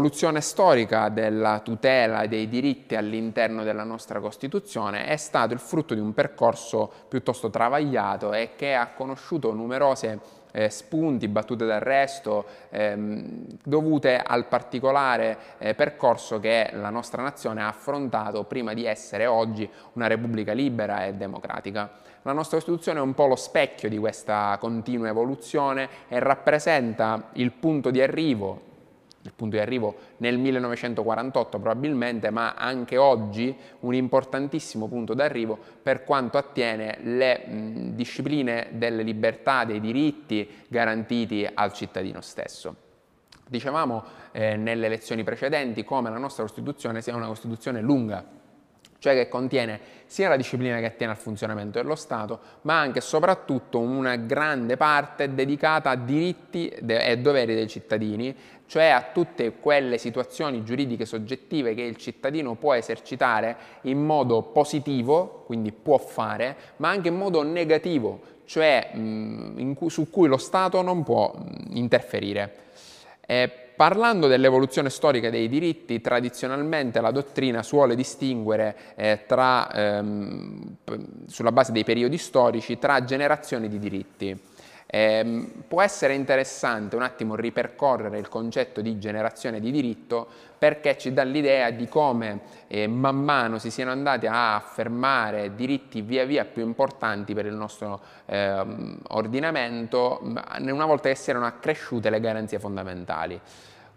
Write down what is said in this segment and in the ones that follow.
l'evoluzione storica della tutela dei diritti all'interno della nostra Costituzione è stato il frutto di un percorso piuttosto travagliato e che ha conosciuto numerose eh, spunti, battute d'arresto, ehm, dovute al particolare eh, percorso che la nostra nazione ha affrontato prima di essere oggi una repubblica libera e democratica. La nostra Costituzione è un po' lo specchio di questa continua evoluzione e rappresenta il punto di arrivo il punto di arrivo nel 1948 probabilmente, ma anche oggi un importantissimo punto d'arrivo per quanto attiene le mh, discipline delle libertà, dei diritti garantiti al cittadino stesso. Dicevamo eh, nelle lezioni precedenti come la nostra Costituzione sia una Costituzione lunga, cioè che contiene sia la disciplina che attiene al funzionamento dello Stato, ma anche e soprattutto una grande parte dedicata a diritti e doveri dei cittadini, cioè a tutte quelle situazioni giuridiche soggettive che il cittadino può esercitare in modo positivo, quindi può fare, ma anche in modo negativo, cioè mh, cui, su cui lo Stato non può mh, interferire. Eh, Parlando dell'evoluzione storica dei diritti, tradizionalmente la dottrina suole distinguere eh, tra, ehm, sulla base dei periodi storici tra generazioni di diritti. Eh, può essere interessante un attimo ripercorrere il concetto di generazione di diritto perché ci dà l'idea di come eh, man mano si siano andati a affermare diritti via via più importanti per il nostro eh, ordinamento una volta che si erano accresciute le garanzie fondamentali.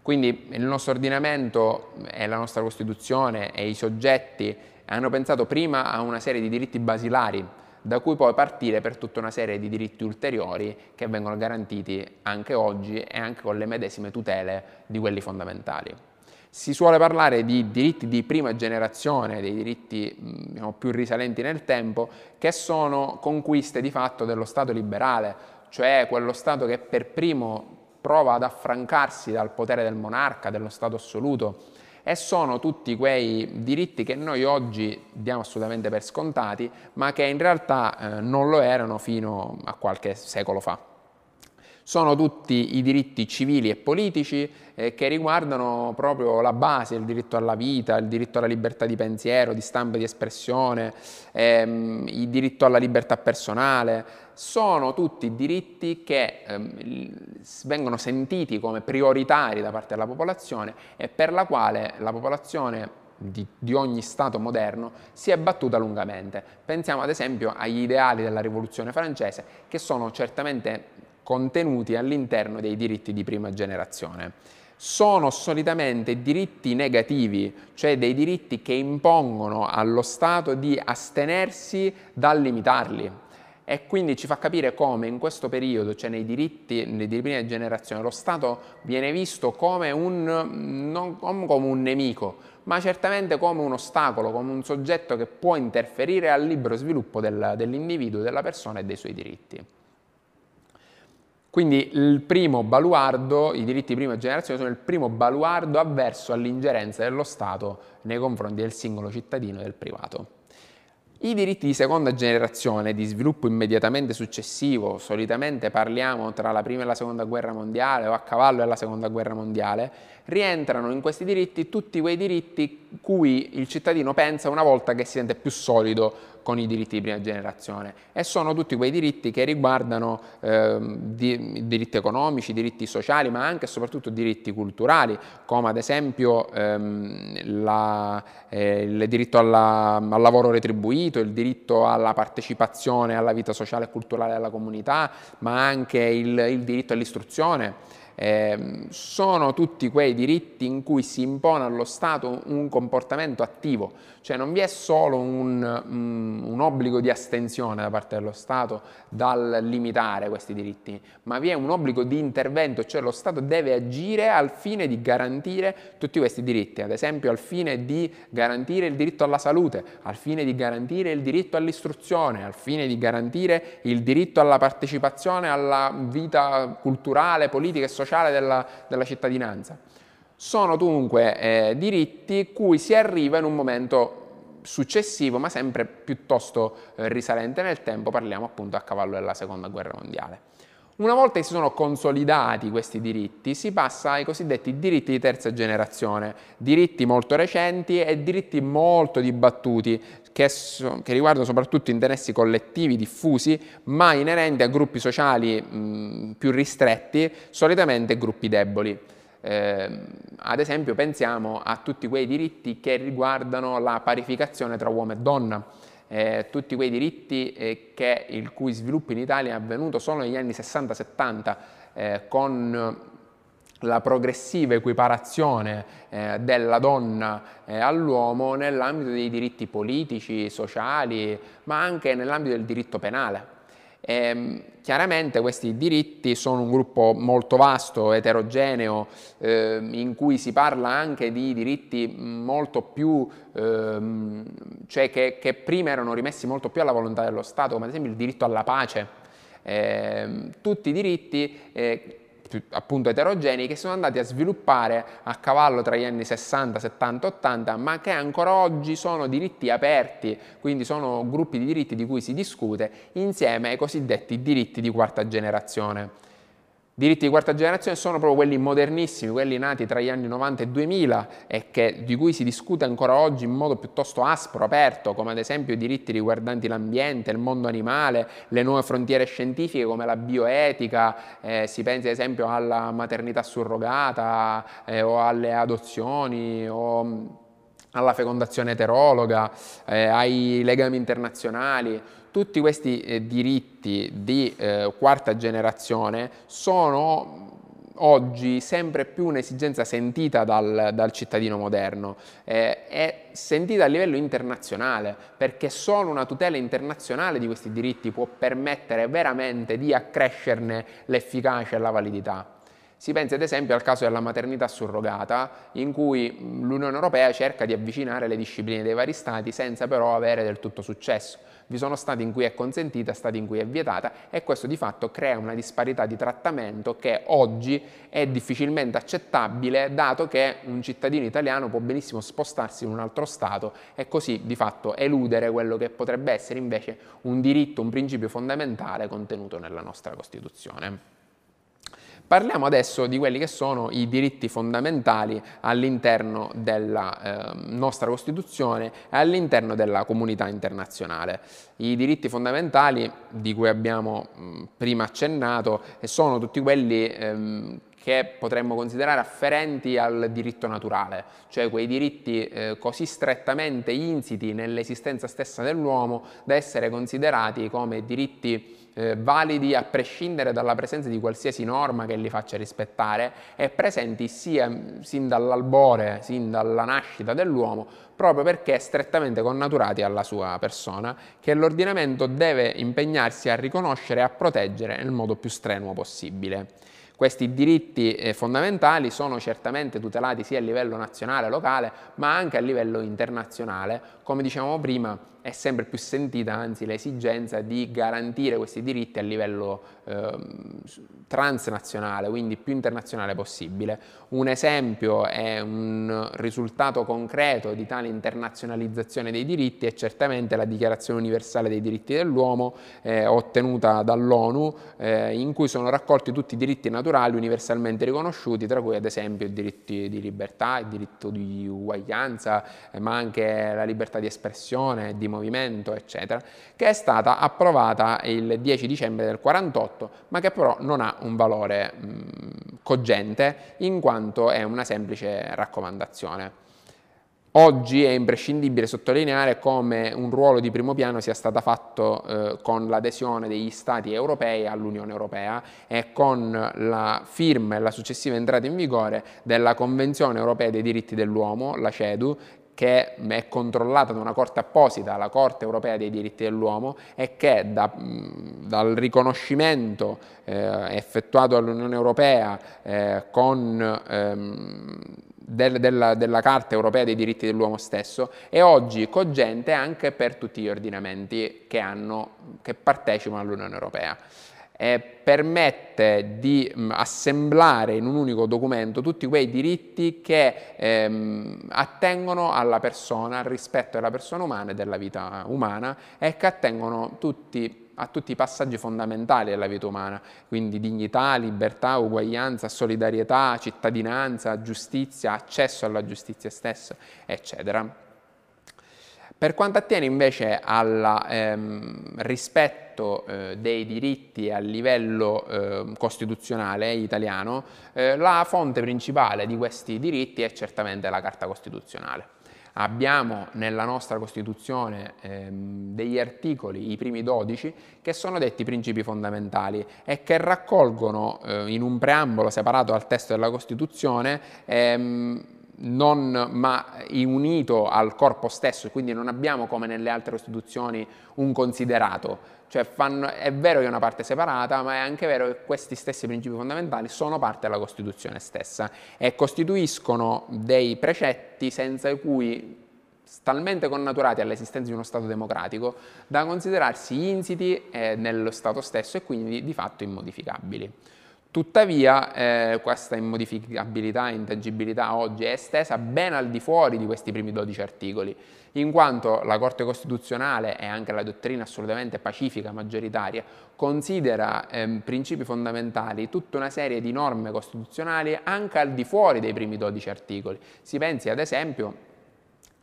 Quindi il nostro ordinamento e la nostra Costituzione e i soggetti hanno pensato prima a una serie di diritti basilari da cui poi partire per tutta una serie di diritti ulteriori che vengono garantiti anche oggi e anche con le medesime tutele di quelli fondamentali. Si suole parlare di diritti di prima generazione, dei diritti diciamo, più risalenti nel tempo, che sono conquiste di fatto dello Stato liberale, cioè quello Stato che per primo prova ad affrancarsi dal potere del monarca, dello Stato assoluto, e sono tutti quei diritti che noi oggi diamo assolutamente per scontati, ma che in realtà eh, non lo erano fino a qualche secolo fa. Sono tutti i diritti civili e politici eh, che riguardano proprio la base, il diritto alla vita, il diritto alla libertà di pensiero, di stampa e di espressione, ehm, il diritto alla libertà personale. Sono tutti diritti che ehm, vengono sentiti come prioritari da parte della popolazione e per la quale la popolazione di, di, ogni Stato moderno si è battuta lungamente. Pensiamo ad esempio agli ideali della rivoluzione francese che sono certamente contenuti all'interno dei diritti di prima generazione. Sono solitamente diritti negativi, cioè dei diritti che impongono allo Stato di astenersi dal limitarli. E quindi ci fa capire come in questo periodo, cioè nei diritti di prima generazione, lo Stato viene visto come un, non come un nemico, ma certamente come un ostacolo, come un soggetto che può interferire al libero sviluppo del, dell'individuo, della persona e dei suoi diritti. Quindi il primo baluardo, i diritti di prima generazione sono il primo baluardo avverso all'ingerenza dello Stato nei confronti del singolo cittadino e del privato. I diritti di seconda generazione, di sviluppo immediatamente successivo, solitamente parliamo tra la prima e la seconda guerra mondiale o a cavallo della seconda guerra mondiale, rientrano in questi diritti tutti quei diritti cui il cittadino pensa una volta che si sente più solido con i diritti di prima generazione. E sono tutti quei diritti che riguardano eh, di, diritti economici, diritti sociali, ma anche e soprattutto diritti culturali, come ad esempio ehm, la, eh, il diritto alla, al lavoro retribuito, il diritto alla partecipazione alla vita sociale e culturale della comunità, ma anche il, il diritto all'istruzione eh, sono tutti quei diritti in cui si impone allo Stato un comportamento attivo, cioè non vi è solo un, um, un, obbligo di astensione da parte dello Stato dal limitare questi diritti, ma vi è un obbligo di intervento, cioè lo Stato deve agire al fine di garantire tutti questi diritti, ad esempio al fine di garantire il diritto alla salute, al fine di garantire il diritto all'istruzione, al fine di garantire il diritto alla partecipazione alla vita culturale, politica e sociale sociale della, della cittadinanza. Sono dunque eh, diritti cui si arriva in un momento successivo, ma sempre piuttosto eh, risalente nel tempo, parliamo appunto a cavallo della seconda guerra mondiale. Una volta che si sono consolidati questi diritti, si passa ai cosiddetti diritti di terza generazione, diritti molto recenti e diritti molto dibattuti, che, so, che riguardano soprattutto interessi collettivi diffusi, ma inerenti a gruppi sociali mh, più ristretti, solitamente gruppi deboli. Eh, ad esempio pensiamo a tutti quei diritti che riguardano la parificazione tra uomo e donna, eh, tutti quei diritti eh, che, il cui sviluppo in Italia è avvenuto solo negli anni 60-70 eh, con la progressiva equiparazione eh, della donna eh, all'uomo nell'ambito dei diritti politici, sociali, ma anche nell'ambito del diritto penale. E, ehm, chiaramente questi diritti sono un gruppo molto vasto, eterogeneo, eh, in cui si parla anche di diritti molto più, ehm, cioè che, che, prima erano rimessi molto più alla volontà dello Stato, come ad esempio il diritto alla pace. Eh, tutti i diritti eh, appunto eterogenei che sono andati a sviluppare a cavallo tra gli anni 60, 70, 80, ma che ancora oggi sono diritti aperti, quindi sono gruppi di diritti di cui si discute insieme ai cosiddetti diritti di quarta generazione. Diritti di quarta generazione sono proprio quelli modernissimi, quelli nati tra gli anni 90 e 2000 e che, di cui si discute ancora oggi in modo piuttosto aspro, aperto, come ad esempio i diritti riguardanti l'ambiente, il mondo animale, le nuove frontiere scientifiche come la bioetica, eh, si pensi ad esempio alla maternità surrogata eh, o alle adozioni o alla fecondazione eterologa, eh, ai legami internazionali tutti questi eh, diritti di eh, quarta generazione sono oggi sempre più un'esigenza sentita dal, dal, cittadino moderno eh, e sentita a livello internazionale perché solo una tutela internazionale di questi diritti può permettere veramente di accrescerne l'efficacia e la validità. Si pensa ad esempio al caso della maternità surrogata, in cui l'Unione Europea cerca di avvicinare le discipline dei vari Stati senza però avere del tutto successo. Vi sono stati in cui è consentita, stati in cui è vietata e questo di fatto crea una disparità di trattamento che oggi è difficilmente accettabile dato che un cittadino italiano può benissimo spostarsi in un altro Stato e così di fatto eludere quello che potrebbe essere invece un diritto, un principio fondamentale contenuto nella nostra Costituzione. Parliamo adesso di quelli che sono i diritti fondamentali all'interno della eh, nostra Costituzione e all'interno della comunità internazionale. I diritti fondamentali di cui abbiamo mh, prima accennato sono tutti quelli ehm, che potremmo considerare afferenti al diritto naturale, cioè quei diritti eh, così strettamente insiti nell'esistenza stessa dell'uomo da essere considerati come diritti eh, validi a prescindere dalla presenza di qualsiasi norma che li faccia rispettare e presenti sia sin dall'albore, sin dalla nascita dell'uomo, proprio perché strettamente connaturati alla sua persona, che l'ordinamento deve impegnarsi a riconoscere e a proteggere nel modo più strenuo possibile. Questi diritti eh, fondamentali sono certamente tutelati sia a livello nazionale, locale, ma anche a livello internazionale. Come dicevamo prima, è sempre più sentita anzi l'esigenza di garantire questi diritti a livello eh, transnazionale, quindi più internazionale possibile. Un esempio è un risultato concreto di tale internazionalizzazione dei diritti è certamente la Dichiarazione universale dei diritti dell'uomo eh, ottenuta dall'ONU eh, in cui sono raccolti tutti i diritti naturali universalmente riconosciuti, tra cui ad esempio i diritti di libertà, il diritto di uguaglianza, eh, ma anche la libertà di espressione, di movimento, eccetera, che è stata approvata il 10 dicembre del 48, ma che però non ha un valore mh, cogente in quanto è una semplice raccomandazione. Oggi è imprescindibile sottolineare come un ruolo di primo piano sia stato fatto eh, con l'adesione degli Stati europei all'Unione Europea e con la firma e la successiva entrata in vigore della Convenzione Europea dei diritti dell'uomo, la CEDU, che è controllata da una corte apposita, la Corte europea dei diritti dell'uomo, e che da, dal riconoscimento eh, effettuato dall'Unione Europea eh, con ehm, del, della, della, Carta europea dei diritti dell'uomo stesso è oggi cogente anche per tutti gli ordinamenti che, hanno, che partecipano all'Unione Europea eh, permette di mh, assemblare in un unico documento tutti quei diritti che ehm, attengono alla persona, al rispetto della persona umana e della vita umana e che attengono tutti a tutti i passaggi fondamentali della vita umana, quindi dignità, libertà, uguaglianza, solidarietà, cittadinanza, giustizia, accesso alla giustizia stessa, eccetera. Per quanto attiene invece al ehm, rispetto eh, dei diritti a livello eh, costituzionale italiano, eh, la fonte principale di questi diritti è certamente la Carta Costituzionale. Abbiamo nella nostra Costituzione ehm, degli articoli, i primi 12, che sono detti principi fondamentali e che raccolgono eh, in un preambolo separato dal testo della Costituzione ehm, non, ma unito al corpo stesso, quindi non abbiamo come nelle altre Costituzioni un considerato, cioè fanno, è vero che è una parte separata, ma è anche vero che questi stessi principi fondamentali sono parte della Costituzione stessa e costituiscono dei precetti senza cui talmente connaturati all'esistenza di uno Stato democratico da considerarsi insiti eh, nello Stato stesso e quindi di fatto immodificabili. Tuttavia eh, questa immodificabilità e intangibilità oggi è estesa ben al di fuori di questi primi 12 articoli, in quanto la Corte Costituzionale e anche la dottrina assolutamente pacifica maggioritaria considera eh, principi fondamentali tutta una serie di norme costituzionali anche al di fuori dei primi 12 articoli. Si pensi ad esempio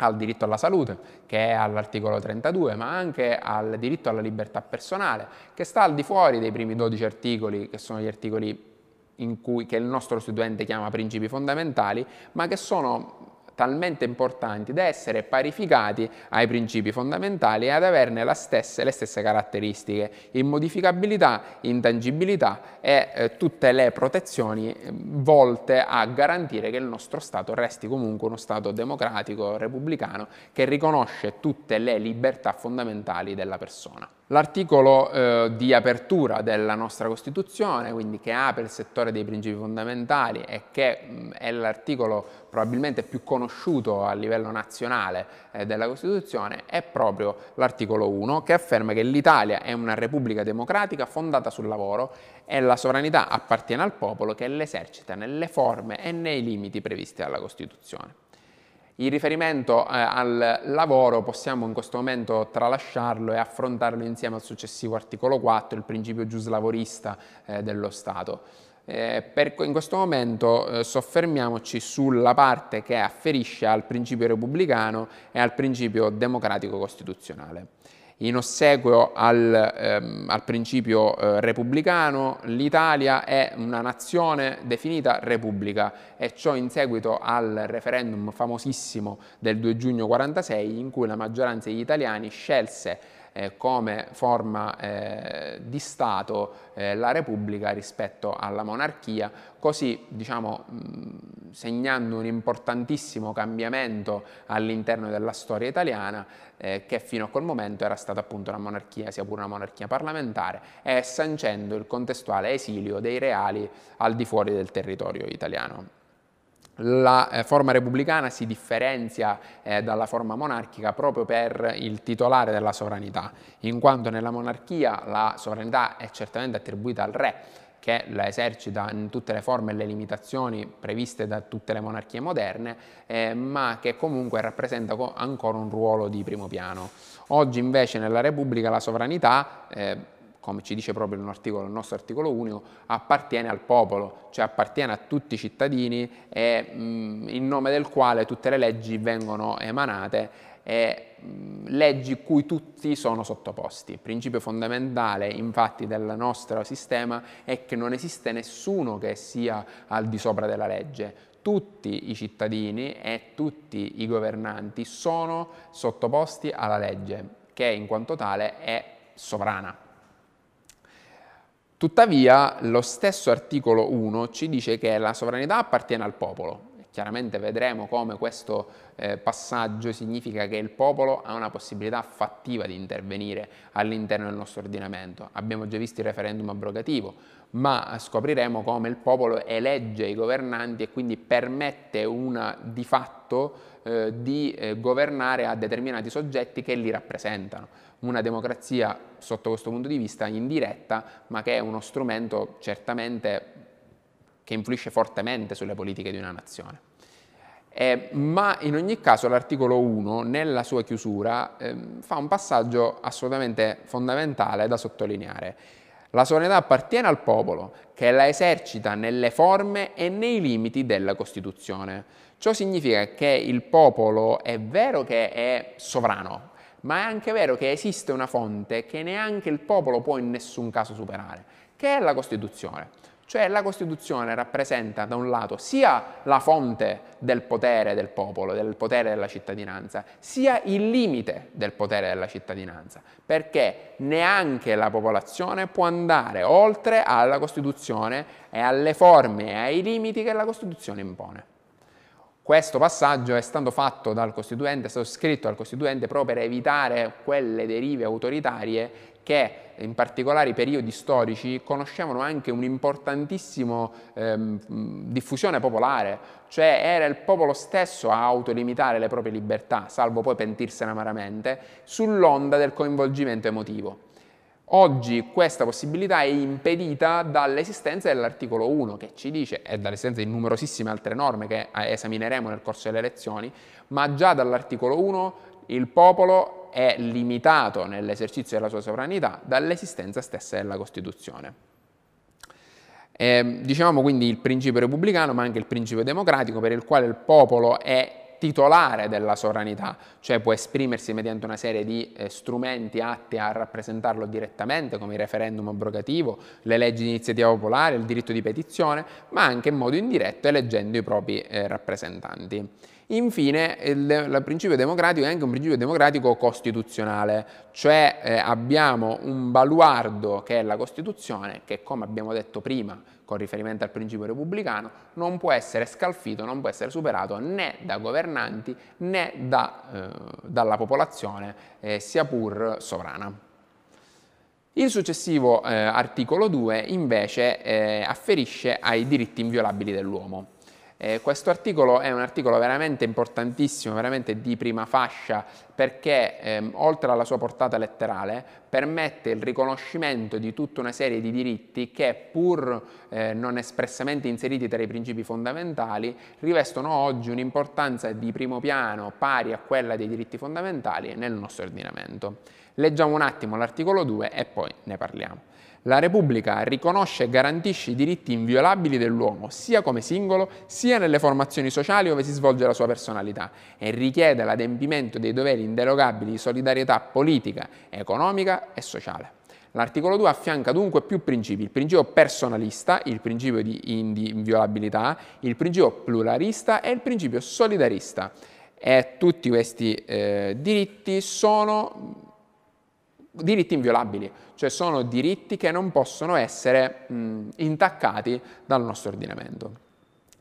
al diritto alla salute, che è all'articolo 32, ma anche al diritto alla libertà personale, che sta al di fuori dei primi 12 articoli, che sono gli articoli cui, che il nostro studente chiama principi fondamentali, ma che sono talmente importanti da essere parificati ai principi fondamentali e ad averne stesse, le stesse caratteristiche, immodificabilità, intangibilità e eh, tutte le protezioni eh, volte a garantire che il nostro Stato resti comunque uno Stato democratico, repubblicano, che riconosce tutte le libertà fondamentali della persona. L'articolo eh, di apertura della nostra Costituzione, quindi che apre il settore dei principi fondamentali e che mh, è l'articolo probabilmente più conosciuto a livello nazionale eh, della Costituzione, è proprio l'articolo 1 che afferma che l'Italia è una repubblica democratica fondata sul lavoro e la sovranità appartiene al popolo che l'esercita nelle forme e nei limiti previsti dalla Costituzione. Il riferimento eh, al lavoro possiamo in questo momento tralasciarlo e affrontarlo insieme al successivo articolo 4, il principio giuslavorista eh, dello Stato. Eh, per, in questo momento eh, soffermiamoci sulla parte che afferisce al principio repubblicano e al principio democratico costituzionale. In ossequio al, ehm, al principio eh, repubblicano, l'Italia è una nazione definita repubblica e ciò in seguito al referendum famosissimo del 2 giugno 1946 in cui la maggioranza degli italiani scelse eh, come forma eh, di Stato eh, la Repubblica rispetto alla monarchia, così diciamo, mh, segnando un importantissimo cambiamento all'interno della storia italiana eh, che fino a quel momento era stata appunto una monarchia, sia pure una monarchia parlamentare, e sancendo il contestuale esilio dei reali al di fuori del territorio italiano. La eh, forma repubblicana si differenzia eh, dalla forma monarchica proprio per il titolare della sovranità, in quanto nella monarchia la sovranità è certamente attribuita al re, che la esercita in tutte le forme e le limitazioni previste da tutte le monarchie moderne, eh, ma che comunque rappresenta co ancora un ruolo di primo piano. Oggi invece nella Repubblica la sovranità eh, come ci dice proprio il nostro articolo unico, appartiene al popolo, cioè appartiene a tutti i cittadini e mh, in nome del quale tutte le leggi vengono emanate e mh, leggi cui tutti sono sottoposti. Il principio fondamentale infatti del nostro sistema è che non esiste nessuno che sia al di sopra della legge, tutti i cittadini e tutti i governanti sono sottoposti alla legge che in quanto tale è sovrana. Tuttavia lo stesso articolo 1 ci dice che la sovranità appartiene al popolo. Chiaramente vedremo come questo eh, passaggio significa che il popolo ha una possibilità fattiva di intervenire all'interno del nostro ordinamento. Abbiamo già visto il referendum abrogativo, ma scopriremo come il popolo elegge i governanti e quindi permette una di fatto eh, di eh, governare a determinati soggetti che li rappresentano una democrazia sotto questo punto di vista indiretta, ma che è uno strumento certamente che influisce fortemente sulle politiche di una nazione. Eh, ma in ogni caso l'articolo 1 nella sua chiusura eh, fa un passaggio assolutamente fondamentale da sottolineare. La sovranità appartiene al popolo che la esercita nelle forme e nei limiti della Costituzione. Ciò significa che il popolo è vero che è sovrano, ma è anche vero che esiste una fonte che neanche il popolo può in nessun caso superare, che è la Costituzione. Cioè la Costituzione rappresenta da un lato sia la fonte del potere del popolo, del potere della cittadinanza, sia il limite del potere della cittadinanza, perché neanche la popolazione può andare oltre alla Costituzione e alle forme e ai limiti che la Costituzione impone. Questo passaggio è stato fatto dal Costituente, è stato scritto dal Costituente proprio per evitare quelle derive autoritarie che in particolari periodi storici conoscevano anche un'importantissima ehm, diffusione popolare, cioè era il popolo stesso a autolimitare le proprie libertà, salvo poi pentirsene amaramente, sull'onda del coinvolgimento emotivo. Oggi questa possibilità è impedita dall'esistenza dell'articolo 1 che ci dice, e dall'esistenza di numerosissime altre norme che esamineremo nel corso delle lezioni, ma già dall'articolo 1 il popolo è limitato nell'esercizio della sua sovranità dall'esistenza stessa della Costituzione. Eh, dicevamo quindi il principio repubblicano, ma anche il principio democratico, per il quale il popolo è titolare della sovranità, cioè può esprimersi mediante una serie di eh, strumenti atti a rappresentarlo direttamente, come il referendum abrogativo, le leggi di iniziativa popolare, il diritto di petizione, ma anche in modo indiretto eleggendo i propri eh, rappresentanti. Infine, il, il, principio democratico è anche un principio democratico costituzionale, cioè eh, abbiamo un baluardo che è la Costituzione, che come abbiamo detto prima con riferimento al principio repubblicano, non può essere scalfito, non può essere superato né da governanti né da, eh, dalla popolazione, eh, sia pur sovrana. Il successivo eh, articolo 2 invece eh, afferisce ai diritti inviolabili dell'uomo. Eh, questo articolo è un articolo veramente importantissimo, veramente di prima fascia, perché ehm, oltre alla sua portata letterale permette il riconoscimento di tutta una serie di diritti che pur eh, non espressamente inseriti tra i principi fondamentali rivestono oggi un'importanza di primo piano pari a quella dei diritti fondamentali nel nostro ordinamento. Leggiamo un attimo l'articolo 2 e poi ne parliamo. La Repubblica riconosce e garantisce i diritti inviolabili dell'uomo, sia come singolo, sia nelle formazioni sociali dove si svolge la sua personalità, e richiede l'adempimento dei doveri inderogabili di solidarietà politica, economica e sociale. L'articolo 2 affianca dunque più principi, il principio personalista, il principio di inviolabilità, il principio pluralista e il principio solidarista. E tutti questi eh, diritti sono diritti inviolabili, cioè sono diritti che non possono essere mh, intaccati dal nostro ordinamento.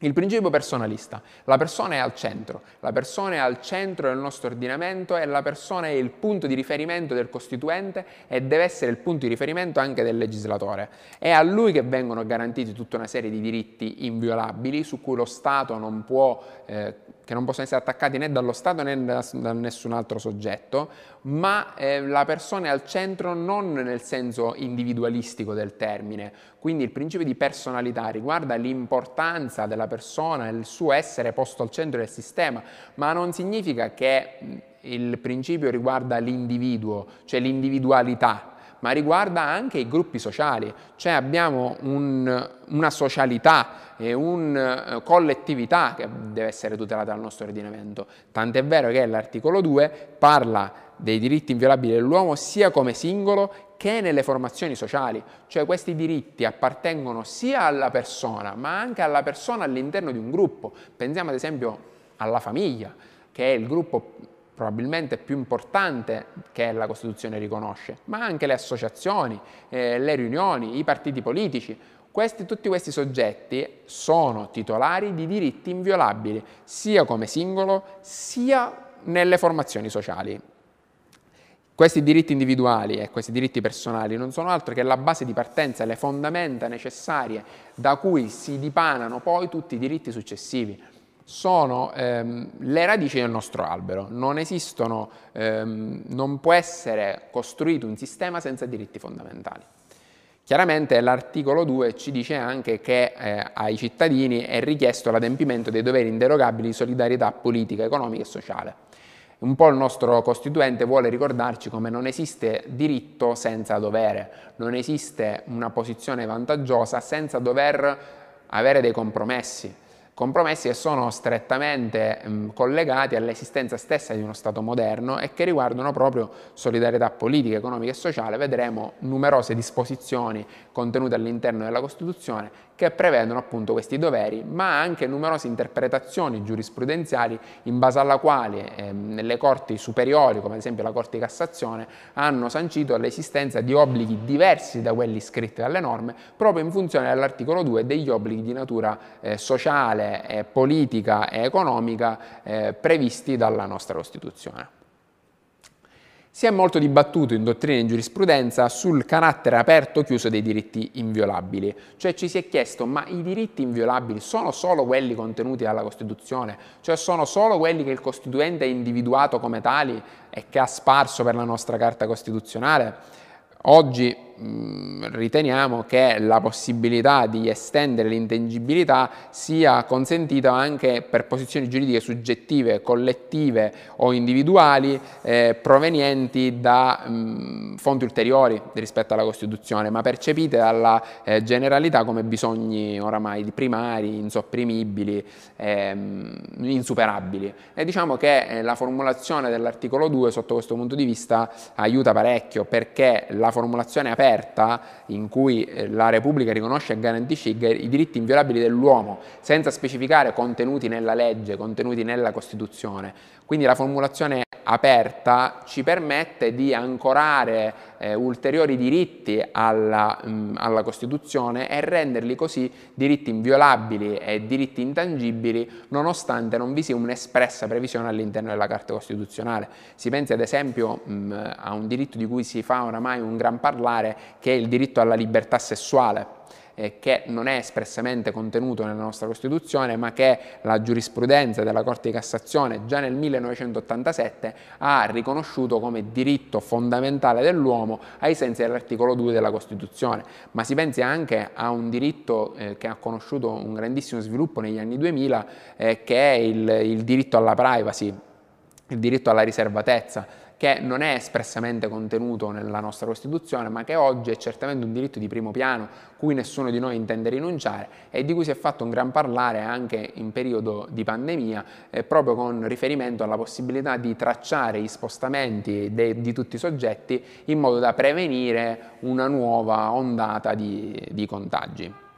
Il principio personalista, la persona è al centro, la persona è al centro del nostro ordinamento e la persona è il punto di riferimento del Costituente e deve essere il punto di riferimento anche del legislatore. È a lui che vengono garantiti tutta una serie di diritti inviolabili su cui lo Stato non può eh, che non possono essere attaccati né dallo Stato né da, da nessun altro soggetto, ma eh, la persona è al centro non nel senso individualistico del termine. Quindi il principio di personalità riguarda l'importanza della persona, il suo essere posto al centro del sistema, ma non significa che il principio riguarda l'individuo, cioè l'individualità ma riguarda anche i gruppi sociali, cioè abbiamo un, una socialità e una eh, collettività che deve essere tutelata dal nostro ordinamento. Tant'è vero che l'articolo 2 parla dei diritti inviolabili dell'uomo sia come singolo che nelle formazioni sociali, cioè questi diritti appartengono sia alla persona, ma anche alla persona all'interno di un gruppo. Pensiamo ad esempio alla famiglia, che è il gruppo probabilmente più importante che la Costituzione riconosce, ma anche le associazioni, eh, le riunioni, i partiti politici. Questi, tutti questi soggetti sono titolari di diritti inviolabili, sia come singolo, sia nelle formazioni sociali. Questi diritti individuali e questi diritti personali non sono altro che la base di partenza, le fondamenta necessarie da cui si dipanano poi tutti i diritti successivi sono ehm, le radici del nostro albero. Non esistono, ehm, non può essere costruito un sistema senza diritti fondamentali. Chiaramente l'articolo 2 ci dice anche che eh, ai cittadini è richiesto l'adempimento dei doveri inderogabili di solidarietà politica, economica e sociale. Un po' il nostro Costituente vuole ricordarci come non esiste diritto senza dovere, non esiste una posizione vantaggiosa senza dover avere dei compromessi compromessi che sono strettamente mh, collegati all'esistenza stessa di uno Stato moderno e che riguardano proprio solidarietà politica, economica e sociale. Vedremo numerose disposizioni contenute all'interno della Costituzione che prevedono appunto questi doveri, ma anche numerose interpretazioni giurisprudenziali in base alla quale eh, le corti superiori, come ad esempio la Corte di Cassazione, hanno sancito l'esistenza di obblighi diversi da quelli scritti dalle norme, proprio in funzione dell'articolo 2 degli obblighi di natura eh, sociale, eh, politica e economica eh, previsti dalla nostra Costituzione. Si è molto dibattuto in dottrina e in giurisprudenza sul carattere aperto o chiuso dei diritti inviolabili, cioè ci si è chiesto ma i diritti inviolabili sono solo quelli contenuti dalla Costituzione, cioè sono solo quelli che il Costituente ha individuato come tali e che ha sparso per la nostra Carta Costituzionale? Oggi Mm, riteniamo che la possibilità di estendere l'intangibilità sia consentita anche per posizioni giuridiche soggettive, collettive o individuali eh, provenienti da mh, mm, fonti ulteriori rispetto alla Costituzione, ma percepite dalla eh, generalità come bisogni oramai primari, insopprimibili, ehm, insuperabili. E diciamo che eh, la formulazione dell'articolo 2 sotto questo punto di vista aiuta parecchio perché la formulazione aperta aperta in cui eh, la Repubblica riconosce e garantisce i diritti inviolabili dell'uomo senza specificare contenuti nella legge, contenuti nella Costituzione. Quindi la formulazione aperta ci permette di ancorare eh, ulteriori diritti alla, mh, mm, alla, Costituzione e renderli così diritti inviolabili e diritti intangibili nonostante non vi sia un'espressa previsione all'interno della Carta Costituzionale. Si pensi ad esempio mh, mm, a un diritto di cui si fa oramai un gran parlare che è il diritto alla libertà sessuale eh, che non è espressamente contenuto nella nostra Costituzione, ma che la giurisprudenza della Corte di Cassazione già nel 1987 ha riconosciuto come diritto fondamentale dell'uomo ai sensi dell'articolo 2 della Costituzione. Ma si pensi anche a un diritto eh, che ha conosciuto un grandissimo sviluppo negli anni 2000, eh, che è il, il diritto alla privacy, il diritto alla riservatezza che non è espressamente contenuto nella nostra Costituzione, ma che oggi è certamente un diritto di primo piano cui nessuno di noi intende rinunciare e di cui si è fatto un gran parlare anche in periodo di pandemia, eh, proprio con riferimento alla possibilità di tracciare gli spostamenti de, di tutti i soggetti in modo da prevenire una nuova ondata di, di contagi.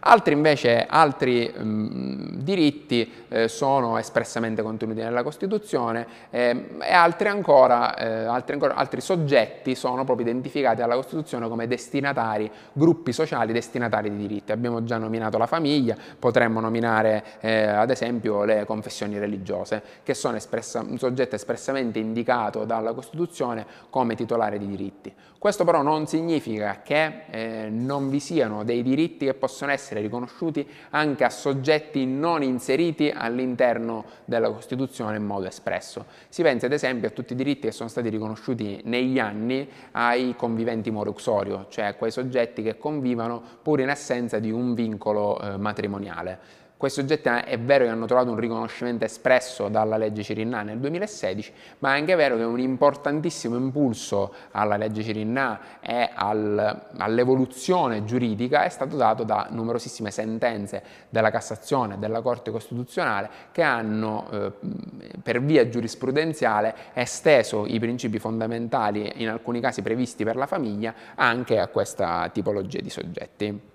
Altri invece, altri mh, mm, diritti eh, sono espressamente contenuti nella Costituzione eh, e altri ancora, eh, altri ancora, altri soggetti sono proprio identificati dalla Costituzione come destinatari, gruppi sociali destinatari di diritti. Abbiamo già nominato la famiglia, potremmo nominare eh, ad esempio le confessioni religiose, che sono espressa, un soggetto espressamente indicato dalla Costituzione come titolare di diritti. Questo però non significa che eh, non vi siano dei diritti che possono essere riconosciuti anche a soggetti non inseriti all'interno della Costituzione in modo espresso. Si pensa ad esempio a tutti i diritti che sono stati riconosciuti negli anni ai conviventi moruxorio, cioè a quei soggetti che convivono pur in assenza di un vincolo eh, matrimoniale. Questi soggetti è vero che hanno trovato un riconoscimento espresso dalla legge Cirinna nel 2016, ma è anche vero che un importantissimo impulso alla legge Cirinna e al, all'evoluzione giuridica è stato dato da numerosissime sentenze della Cassazione e della Corte Costituzionale che hanno eh, per via giurisprudenziale esteso i principi fondamentali, in alcuni casi previsti per la famiglia, anche a questa tipologia di soggetti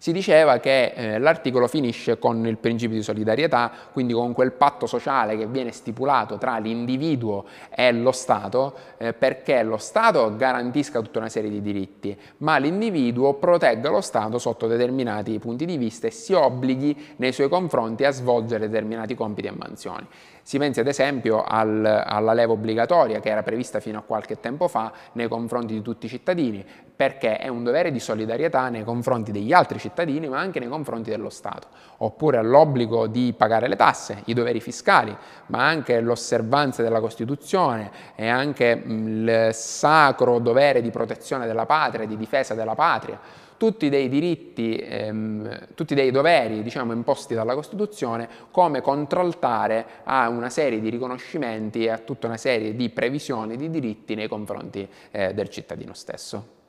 si diceva che eh, l'articolo finisce con il principio di solidarietà, quindi con quel patto sociale che viene stipulato tra l'individuo e lo Stato, eh, perché lo Stato garantisca tutta una serie di diritti, ma l'individuo protegga lo Stato sotto determinati punti di vista e si obblighi nei suoi confronti a svolgere determinati compiti e mansioni. Si pensi ad esempio al, alla leva obbligatoria che era prevista fino a qualche tempo fa nei confronti di tutti i cittadini, perché è un dovere di solidarietà nei confronti degli altri cittadini, ma anche nei confronti dello Stato. Oppure all'obbligo di pagare le tasse, i doveri fiscali, ma anche l'osservanza della Costituzione e anche il sacro dovere di protezione della patria, di difesa della patria tutti dei diritti, ehm, tutti dei doveri diciamo, imposti dalla Costituzione come contraltare a una serie di riconoscimenti e a tutta una serie di previsioni di diritti nei confronti eh, del cittadino stesso.